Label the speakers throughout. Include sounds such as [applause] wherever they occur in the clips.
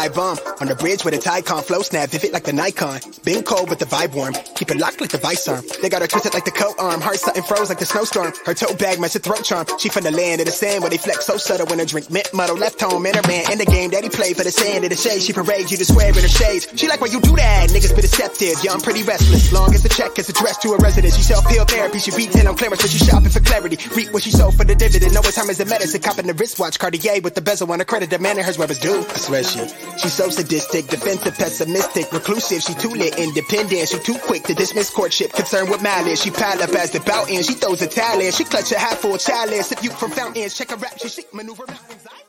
Speaker 1: dive bomb. On the bridge with a Tycon flow snap, vivid like the Nikon. Been cold but the vibe warm. Keep it locked like the vice arm. They got her twisted like the coat arm. Heart something froze like the snowstorm. Her toe bag match a throat charm. She from the land of the sand where they flex so subtle when her drink mint muddle. Left home in her man in the game that he played for the sand of the shade. She parades you to swear in her shades. She like why you do that. Niggas been deceptive. Yeah, I'm pretty restless. Long as the check is addressed to a resident. She self-heal therapy. She beat 10 on clearance, but she shopping for clarity. Reap what she sold for the dividend. Know what time is a medicine. Copping the wristwatch. Cartier with the bezel on the credit. The man in hers where it's due. I swear she, she's so sadistic, defensive, pessimistic, reclusive. She too lit, independent. She too quick to dismiss courtship. Concerned with malice. She pile up as the bout ends. She throws a talent. She clutch a half full chalice. Sip you from fountains. Check her rap. She chic maneuver mountains. I-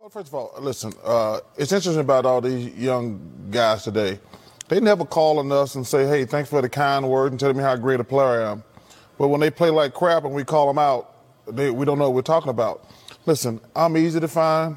Speaker 2: Well, first of all, listen, uh, it's interesting about all these young guys today. They never call on us and say, hey, thanks for the kind word and telling me how great a player I am. But when they play like crap and we call them out, they, we don't know what we're talking about. Listen, I'm easy to find.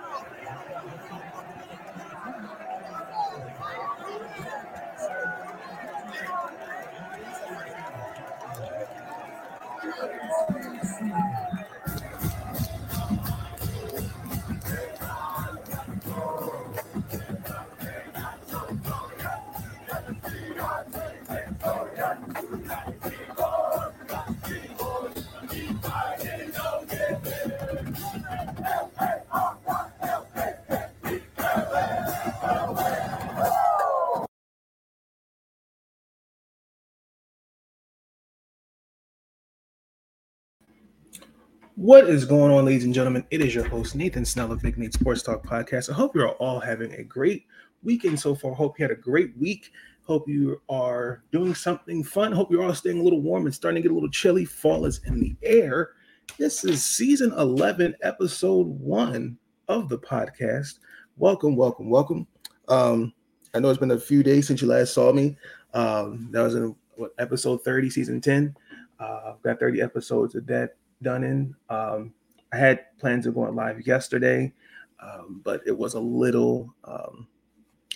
Speaker 3: What is going on, ladies and gentlemen? It is your host, Nathan Snell of Big Nate Sports Talk Podcast. I hope you're all having a great weekend so far. Hope you had a great week. Hope you are doing something fun. Hope you're all staying a little warm and starting to get a little chilly. Fall is in the air. This is season 11, episode one of the podcast. Welcome, welcome, welcome. Um, I know it's been a few days since you last saw me. Um, that was in what, episode 30, season 10. Uh, I've got 30 episodes of that done in. Um, I had plans of going live yesterday, um, but it was a little um,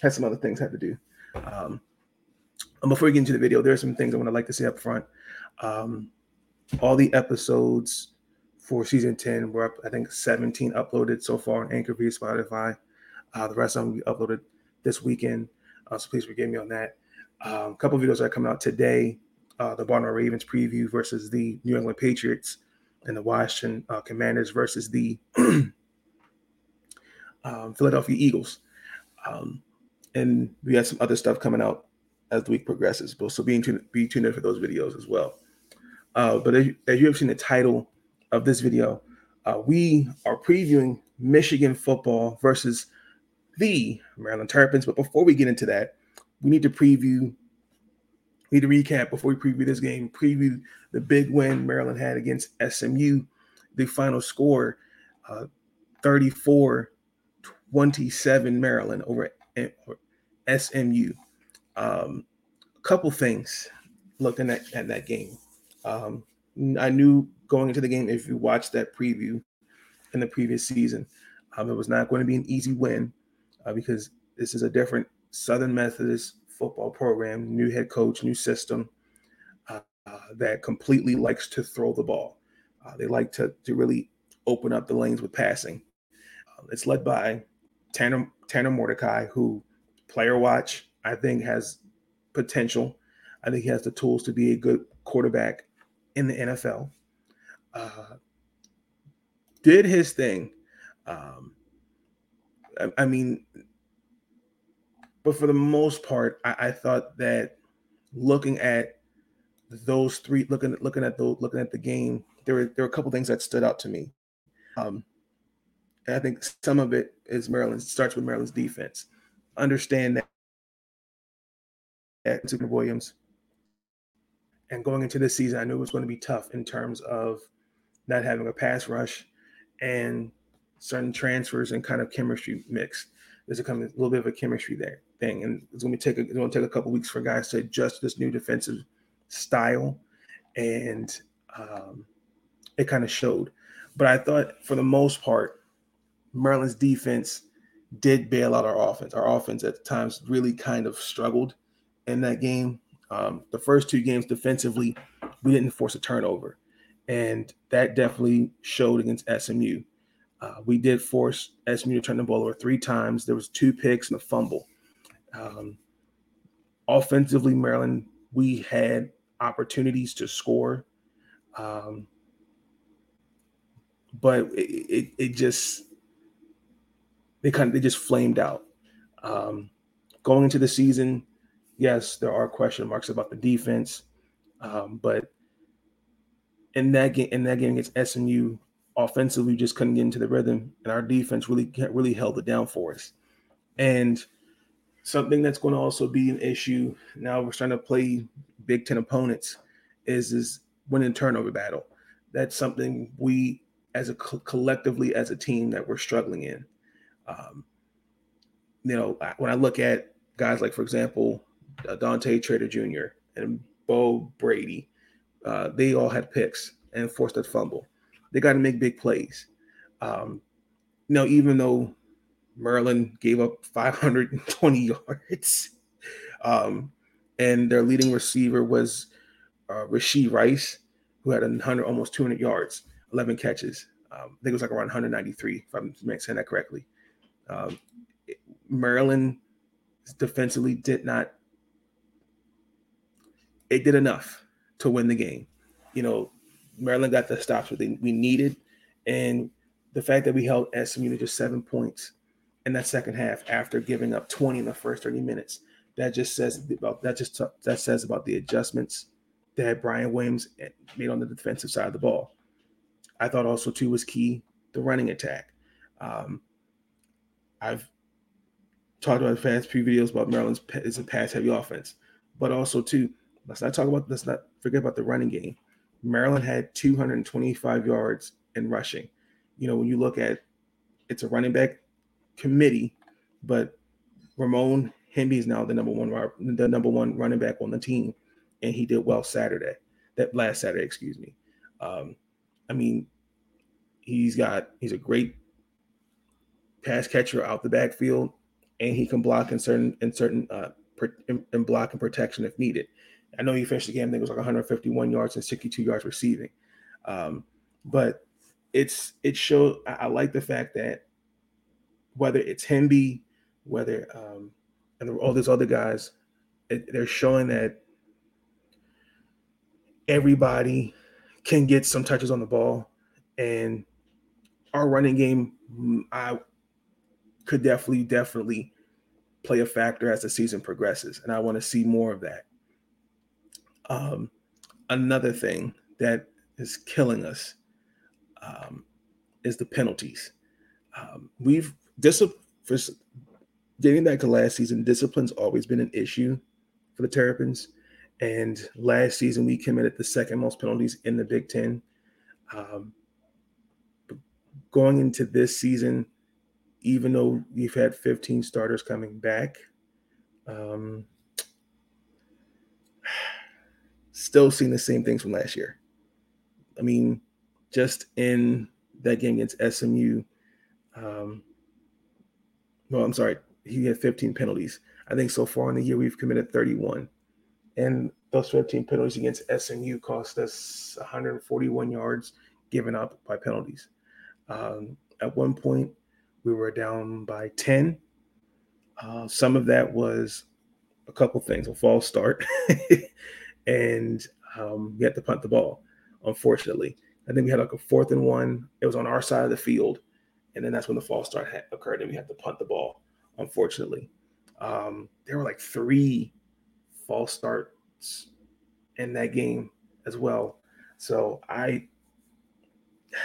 Speaker 3: had some other things I had to do. Um, and before we get into the video, there are some things I want to like to say up front. Um, all the episodes for season 10 were up, I think 17 uploaded so far on Anchor via Spotify. Uh, the rest of them we uploaded this weekend. Uh, so please forgive me on that. Um, a couple videos are coming out today. Uh, the Baltimore Ravens preview versus the New England Patriots and the Washington uh, Commanders versus the [clears throat] um, Philadelphia Eagles. Um, and we have some other stuff coming out as the week progresses. But so be tuned, be tuned in for those videos as well. Uh, but as you, as you have seen the title of this video, uh, we are previewing Michigan football versus the Maryland Terrapins. But before we get into that, we need to preview need to recap before we preview this game, preview the big win Maryland had against SMU. The final score uh, 34 27 Maryland over SMU. Um, a couple things looking at, at that game. Um, I knew going into the game, if you watched that preview in the previous season, um, it was not going to be an easy win uh, because this is a different Southern Methodist football program, new head coach, new system uh, that completely likes to throw the ball. Uh, they like to, to really open up the lanes with passing. Uh, it's led by Tanner, Tanner Mordecai, who player watch, I think has potential. I think he has the tools to be a good quarterback in the NFL. Uh, did his thing. Um, I, I mean, but for the most part, I, I thought that looking at those three, looking at looking at the looking at the game, there were there were a couple things that stood out to me. Um, and I think some of it is Maryland starts with Maryland's defense. Understand that at Super Williams, and going into this season, I knew it was going to be tough in terms of not having a pass rush, and certain transfers and kind of chemistry mix. There's a, a little bit of a chemistry there thing, and it's to take a, it's to take a couple weeks for guys to adjust this new defensive style, and um, it kind of showed. But I thought for the most part, Maryland's defense did bail out our offense. Our offense at times really kind of struggled in that game. Um, the first two games defensively, we didn't force a turnover, and that definitely showed against SMU. Uh, we did force SMU to turn the ball over three times. There was two picks and a fumble. Um, offensively, Maryland, we had opportunities to score, um, but it, it, it just they kind of they just flamed out. Um, going into the season, yes, there are question marks about the defense, um, but in that game, in that game against SMU, offensively we just couldn't get into the rhythm, and our defense really really held it down for us. And something that's going to also be an issue now we're starting to play Big Ten opponents is is winning turnover battle. That's something we as a co- collectively as a team that we're struggling in. Um, you know, when I look at guys like, for example, Dante Trader Jr. and Bo Brady, uh, they all had picks and forced a fumble. They got to make big plays. Um, you know, even though Maryland gave up 520 [laughs] yards, um, and their leading receiver was uh, Rashee Rice, who had 100, almost 200 yards, 11 catches. Um, I think it was like around 193, if I'm saying that correctly. Um, Maryland defensively did not it did enough to win the game. You know, Maryland got the stops that we needed, and the fact that we held SMU to just seven points in that second half after giving up 20 in the first 30 minutes, that just says about that just that says about the adjustments that Brian Williams made on the defensive side of the ball. I thought also too was key the running attack. Um, I've talked about fans pre videos about Maryland's is a pass heavy offense, but also too Let's not talk about let's not forget about the running game. Maryland had 225 yards in rushing. You know, when you look at it's a running back committee, but Roman Hemby is now the number one the number one running back on the team, and he did well Saturday. That last Saturday, excuse me. Um, I mean, he's got he's a great pass catcher out the backfield, and he can block in certain in certain uh, in, block and protection if needed. I know he finished the game. I think it was like 151 yards and 62 yards receiving. Um, but it's it showed. I, I, like the fact that whether it's Hemby, whether um, and all these other guys, it, they're showing that everybody can get some touches on the ball, and our running game, mm, I could definitely definitely play a factor as the season progresses, and I want to see more of that. Um, another thing that is killing us um, is the penalties. Um, we've discipline for back to last season. Discipline's always been an issue for the Terrapins, and last season we committed the second most penalties in the Big Ten. Um, going into this season, even though we've had 15 starters coming back, um, still seeing the same things from last year. I mean, just in that game against SMU, um, well, I'm sorry, he had 15 penalties. I think so far in the year we've committed 31, and those 15 penalties against SMU cost us 141 yards given up by penalties. Um, at one point, we were down by 10. Uh, some of that was a couple things, a false start. [laughs] and um, we had to punt the ball. Unfortunately, I think we had like a fourth and one. It was on our side of the field, and then that's when the false start had occurred, and we had to punt the ball. Unfortunately, um, there were like three false starts in that game as well. So I. [sighs]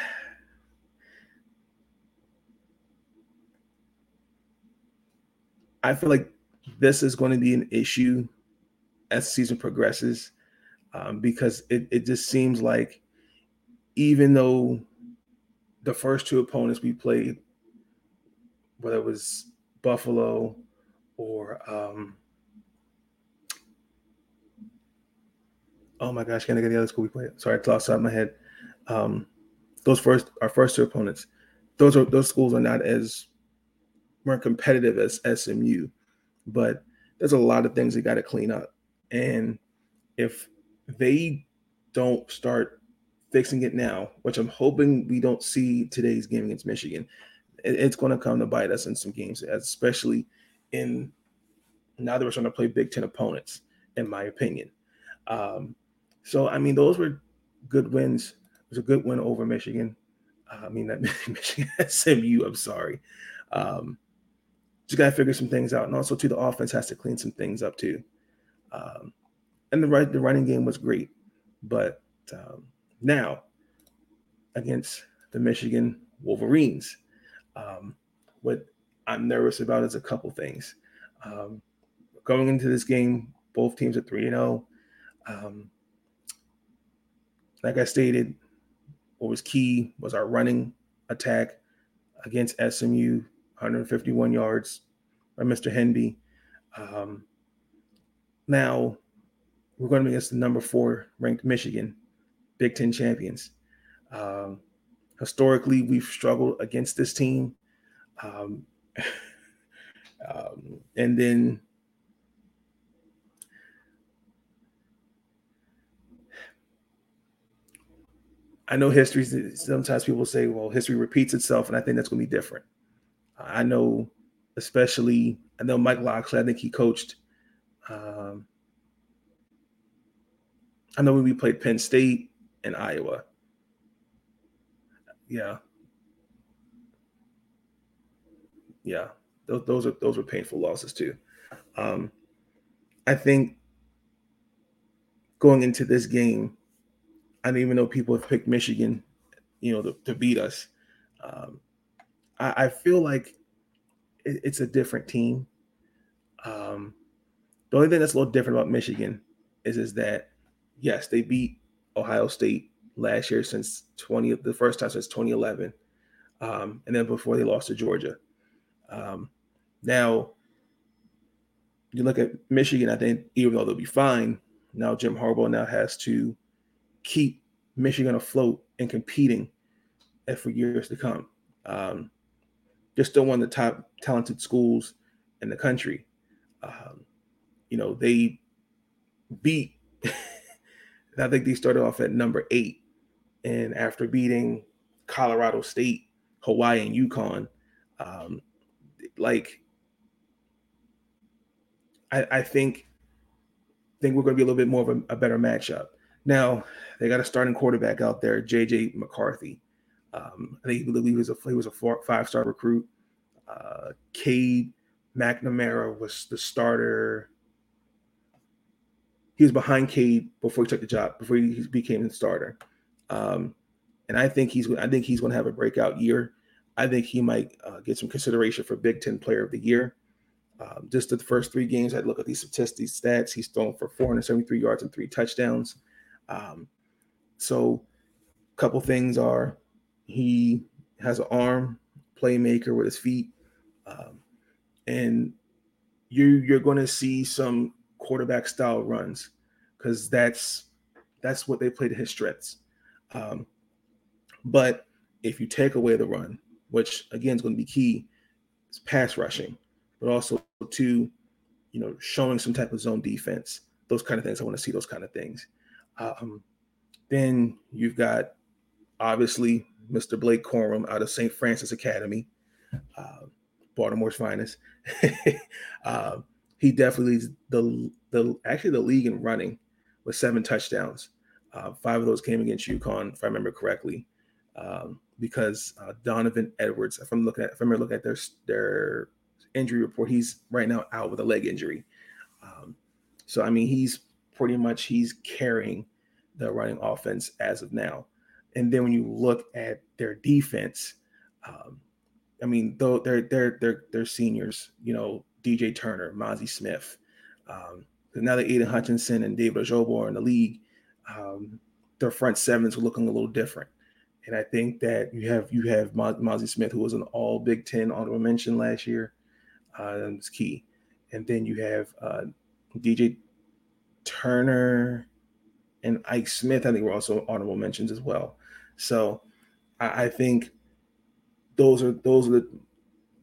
Speaker 3: I feel like this is going to be an issue as the season progresses um, because it, it just seems like even though the first two opponents we played, whether it was Buffalo or um, oh my gosh, can I get the other school we played? Sorry, I lost out of my head. Um, those first our first two opponents, those are those schools are not as more competitive as SMU, but there's a lot of things they got to clean up. And if they don't start fixing it now, which I'm hoping we don't see today's game against Michigan, it's going to come to bite us in some games, especially in now that we're trying to play Big Ten opponents, in my opinion. Um, so, I mean, those were good wins. It was a good win over Michigan. Uh, I mean, that [laughs] Michigan SMU. I'm sorry. Um, just got to figure some things out, and also too, the offense has to clean some things up too. Um, and the the running game was great, but um, now against the Michigan Wolverines, um, what I'm nervous about is a couple things. Um, going into this game, both teams are three and zero. Oh. Um, like I stated, what was key was our running attack against SMU, 151 yards by Mr. Hemby. Um, now we're going to be against the number four ranked Michigan, Big Ten champions. Um, historically, we've struggled against this team. Um, [laughs] um, and then I know history. Sometimes people say, "Well, history repeats itself," and I think that's going to be different. I know, especially, I know Mike Locksley. I think he coached. Um, I know when we played Penn State and Iowa. Yeah, yeah, those, those are those were painful losses too. Um, I think going into this game I don't even know people have picked Michigan, you know, to, to beat us. Um, I, I, feel like it, it's a different team. Um, the only thing that's a little different about Michigan is is that yes, they beat Ohio State last year since 20 the first time since 2011, um, and then before they lost to Georgia. Um, now you look at Michigan, I think even though they'll be fine, now Jim Harbaugh now has to keep Michigan afloat and competing for years to come. Um, they're still one of the top talented schools in the country. Um, you know, they beat, [laughs] I think they started off at number eight. And after beating Colorado State, Hawaii, and UConn, um, like, I, I think think we're going to be a little bit more of a, a better matchup. Now they got a starting quarterback out there, JJ McCarthy. Um, I think he was a he was a five star recruit. Uh, Cade McNamara was the starter. He was behind Cade before he took the job, before he became the starter. Um, and I think he's I think he's going to have a breakout year. I think he might uh, get some consideration for Big Ten Player of the Year. Um, just the first three games, I look at these statistics, stats. He's thrown for 473 yards and three touchdowns. Um, so, a couple things are he has an arm playmaker with his feet, um, and you you're going to see some quarterback style runs because that's that's what they play to his strengths. Um, but if you take away the run, which again is going to be key, is pass rushing, but also to you know showing some type of zone defense, those kind of things. I want to see those kind of things. Um, then you've got obviously Mr. Blake Corum out of St. Frances Academy, uh, Baltimore's finest. [laughs] uh, he definitely leads the the actually the league in running with seven touchdowns. Uh, five of those came against UConn, if I remember correctly, um, because uh, Donovan Edwards. If I'm looking at, if I'm looking at their their injury report, he's right now out with a leg injury. Um, so I mean, he's pretty much he's carrying the running offense as of now. And then when you look at their defense, um, I mean, though they're they're they're they're seniors, you know, DJ Turner, Mazi Smith. Um, now that Aidan Hutchinson and David Ojabo are in the league, um, their front sevens are looking a little different. And I think that you have you have Mazi Smith, who was an All Big Ten honorable mention last year. Uh, that's key. And then you have uh, DJ Turner and Ike Smith. I think were also honorable mentions as well. So I, I think those are those are the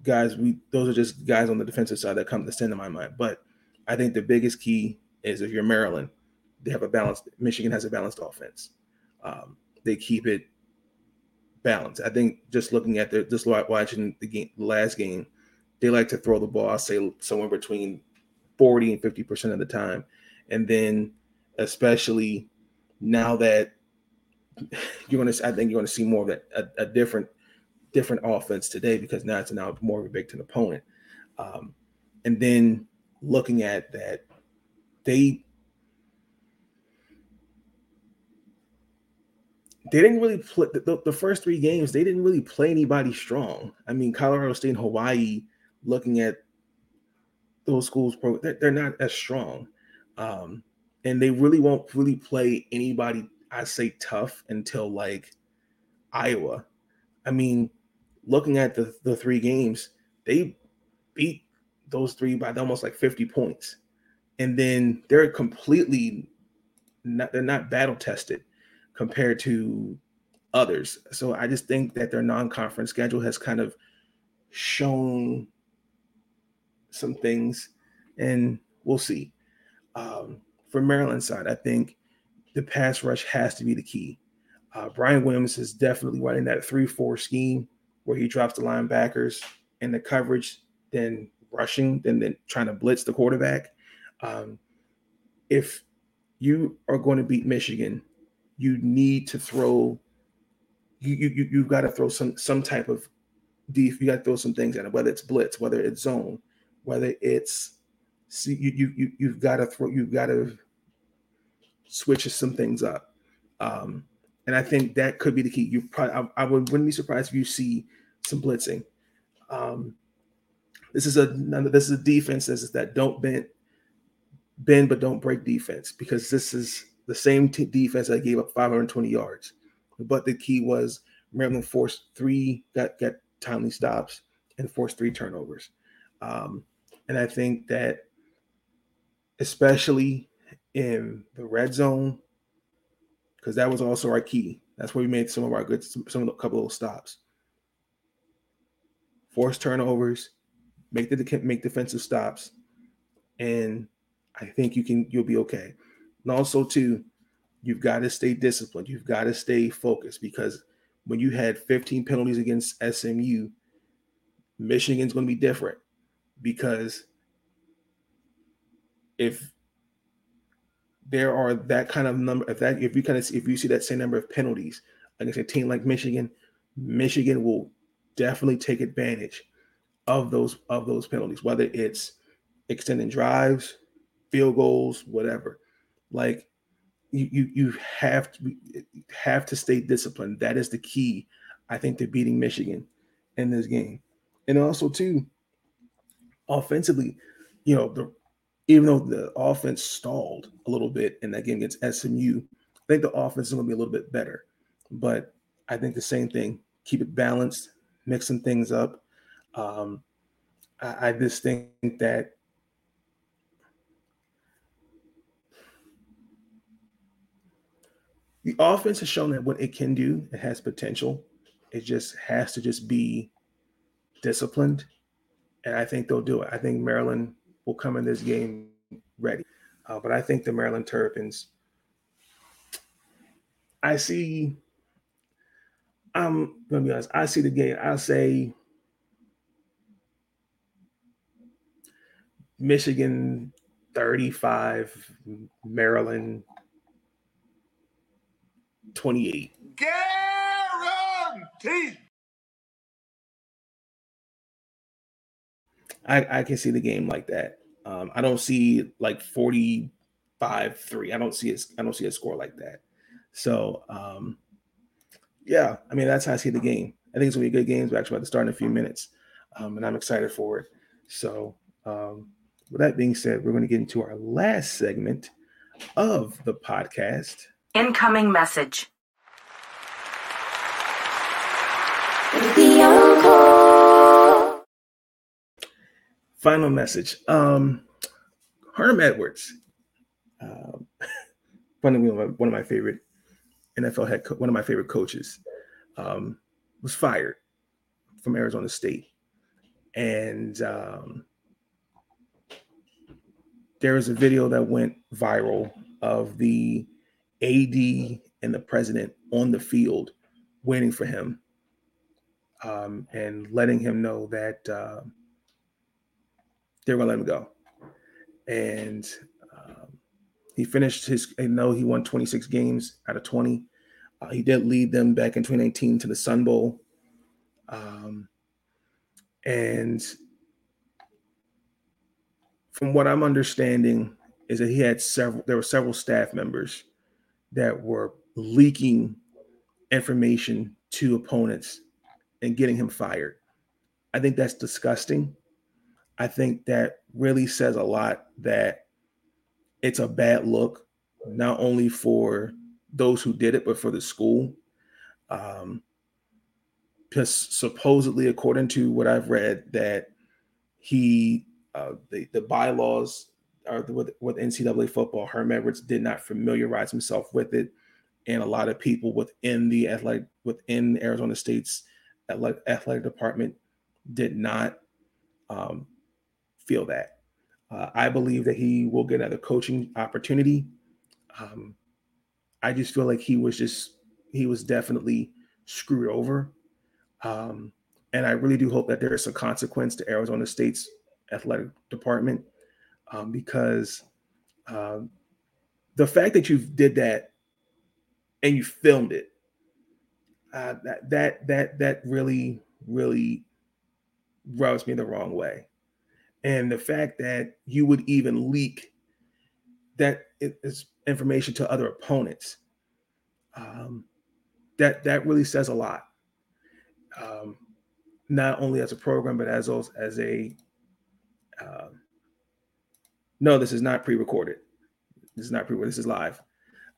Speaker 3: guys we those are just guys on the defensive side that come to stand in my mind. But I think the biggest key is if you're Maryland, they have a balanced Michigan has a balanced offense. Um, they keep it balanced. I think just looking at the just watching the game the last game, they like to throw the ball, I say somewhere between 40 and 50 percent of the time. And then especially now that [laughs] you're gonna I think you're gonna see more of a, a, a different different offense today because now it's now more of a Big Ten opponent. Um, and then looking at that, they they didn't really play the, the, first three games. They didn't really play anybody strong. I mean, Colorado State and Hawaii. Looking at those schools, they're, they're not as strong, um, and they really won't really play anybody. I say tough until like Iowa. I mean, looking at the, the three games, they beat those three by almost like 50 points. And then they're completely not they're not battle tested compared to others. So I just think that their non-conference schedule has kind of shown some things and we'll see. Um, for Maryland side, I think the pass rush has to be the key. Uh, Brian Williams is definitely running that 3-4 scheme where he drops the linebackers in the coverage, then rushing, then then trying to blitz the quarterback. Um, if you are going to beat Michigan, you need to throw. You you you've got to throw some some type of deep. You got to throw some things at it, whether it's blitz, whether it's zone, whether it's see you you, you you've got to throw. You've got to switch some things up. Um, and I think that could be the key. You probably I, I would, wouldn't be surprised if you see some blitzing. Um, this is a this is a defense that don't bend bend but don't break defense because this is the same t- defense that gave up 520 yards. But the key was Maryland forced three got got timely stops and forced three turnovers. Um, and I think that especially in the red zone, because that was also our key. That's where we made some of our good, some, some of the couple of stops. Force turnovers, make the make defensive stops, and I think you can you'll be okay. And also too, you've got to stay disciplined. You've got to stay focused because when you had 15 penalties against SMU, Michigan's going to be different because if there are that kind of number if that if you kind of if you see that same number of penalties against a team like Michigan, Michigan will definitely take advantage of those of those penalties, whether it's extending drives, field goals, whatever. Like you you you have to have to stay disciplined. That is the key, I think, to beating Michigan in this game. And also too, offensively, you know, the even though the offense stalled a little bit in that game against SMU, I think the offense is going to be a little bit better. But I think the same thing, keep it balanced, mixing things up. Um, I, I just think that the offense has shown that what it can do, it has potential. It just has to just be disciplined. And I think they'll do it. I think Maryland will come in this game ready. Uh, but I think the Maryland Terrapins, I see, I'm going to be honest, I see the game. I say Michigan 35, Maryland 28. Guaranteed. I, I can see the game like that. Um, I don't see like 45 3. I don't see it, I don't see a score like that. So um, yeah, I mean that's how I see the game. I think it's gonna be a good game. We're actually about to start in a few minutes. Um, and I'm excited for it. So um, with that being said, we're going to get into our last segment of the podcast.
Speaker 4: Incoming message.
Speaker 3: Final message. Um, Herm Edwards, um, [laughs] one of my, one of my favorite NFL head, co- one of my favorite coaches, um, was fired from Arizona State, and um, there was a video that went viral of the AD and the president on the field waiting for him um, and letting him know that uh, they're going to let him go. And um, he finished his, I know he won 26 games out of 20. Uh, he did lead them back in 2019 to the Sun Bowl. Um, and from what I'm understanding, is that he had several, there were several staff members that were leaking information to opponents and getting him fired. I think that's disgusting. I think that really says a lot that it's a bad look, not only for those who did it, but for the school. Um, because supposedly, according to what I've read, that he uh, the the bylaws are with, with NCAA football. Herm Edwards did not familiarize himself with it, and a lot of people within the athletic within Arizona State's athletic, department did not um, feel that. Uh, I believe that he will get another coaching opportunity. Um, I just feel like he was just he was definitely screwed over. Um, and I really do hope that there is some consequence to Arizona State's athletic department um, because um, the fact that you did that and you filmed it, uh, that that that that really really rubs me the wrong way, and the fact that you would even leak that information to other opponents, um, that that really says a lot. Um, not only as a program, but as as a uh, no, this is not pre-recorded. This is not pre. This is live.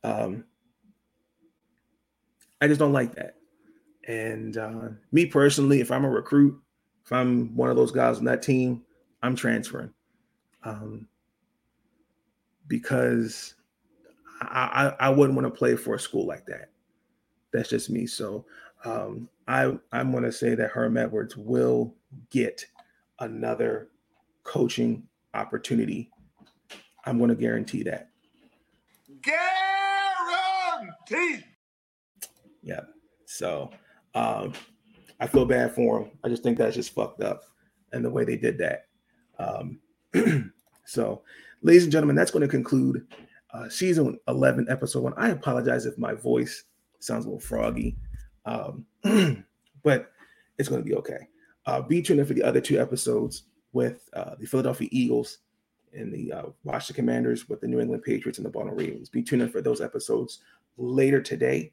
Speaker 3: Um, I just don't like that. And uh, me personally, if I'm a recruit, if I'm one of those guys on that team, I'm transferring um, because I, I, I wouldn't want to play for a school like that. That's just me. So um, I I'm going to say that Herm Edwards will get another coaching opportunity. I'm going to guarantee that.
Speaker 4: Guarantee.
Speaker 3: Yeah. So um, I feel bad for him. I just think that's just fucked up and the way they did that. Um, [clears throat] so, ladies and gentlemen, that's going to conclude uh, season 11, episode one. I apologize if my voice sounds a little froggy, um, [clears throat] but it's going to be okay. Uh, be tuned in for the other two episodes with uh, the Philadelphia Eagles and the uh, Washington Commanders with the New England Patriots and the Baltimore Ravens. Be tuned in for those episodes later today.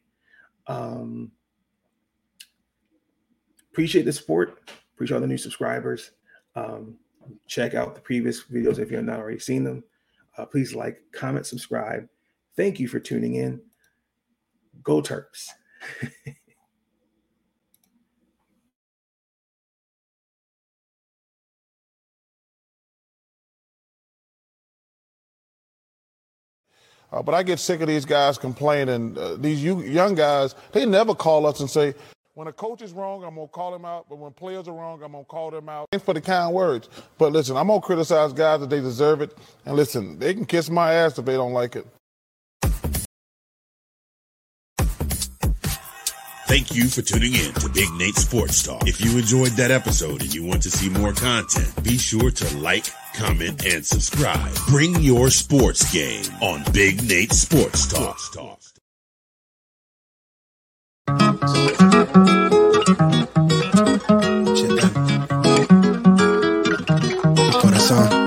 Speaker 3: Um, appreciate the support. Appreciate all the new subscribers. Um, check out the previous videos if you have not already seen them. Uh, please like, comment, subscribe. Thank you for tuning in. Go Terps. [laughs]
Speaker 2: Uh, but I get sick of these guys complaining. Uh, these you, young guys, they never call us and say, when a coach is wrong, I'm to call him out. But when players are wrong, I'm to call them out. Thanks for the kind words. But listen, I'm to criticize guys that they deserve it. And listen, they can kiss my ass if they don't like it.
Speaker 4: Thank you for tuning in to Big Nate Sports Talk. If you enjoyed that episode and you want to see more content, be sure to like, comment, and subscribe. Bring your sports game on Big Nate Sports Talk.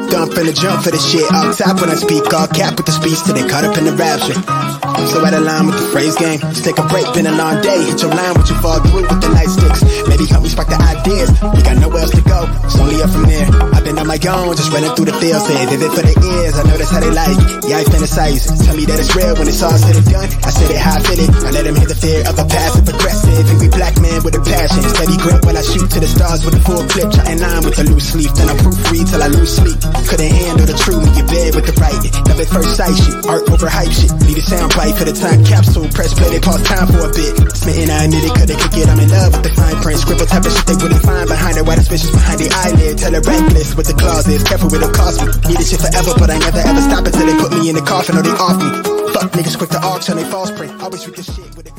Speaker 1: Dump a jump for the shit. Up top when I speak, all cap with the speech till they cut up in the rapture. So out of line with the phrase game. Just take a break, been a long day. Hit your line, what you fall through with the nightsticks. Maybe help me spark the ideas. We got nowhere else to go, it's only up from there. I've been on my own, just running through the field, say vivid for the ears. I know that's how they like. Yeah, I fantasize. Tell me that it's real when it's all said and done. I said it how I feel it. I let them hear the fear of a passive aggressive. And we black man with a passion. Steady grip while I shoot to the stars with a full clip. Trying line with a loose leaf. Then I proofread till I lose sleep. Couldn't handle the truth in your bed with the right. Love at first sight shit. Art over hype shit. Need a sound bite for the time capsule. Press play, they pause time for a bit. Smitten, I admit it, couldn't kick it. I'm in love with the fine print. Scribble type of shit they wouldn't find behind it. Why the suspicious behind the eyelid. Tell a reckless with the clauses. Careful with the cost me. Need this shit forever, but I never ever stop until they put me in the coffin or they off me. Fuck niggas quick to auction, they false print. Always read this shit with a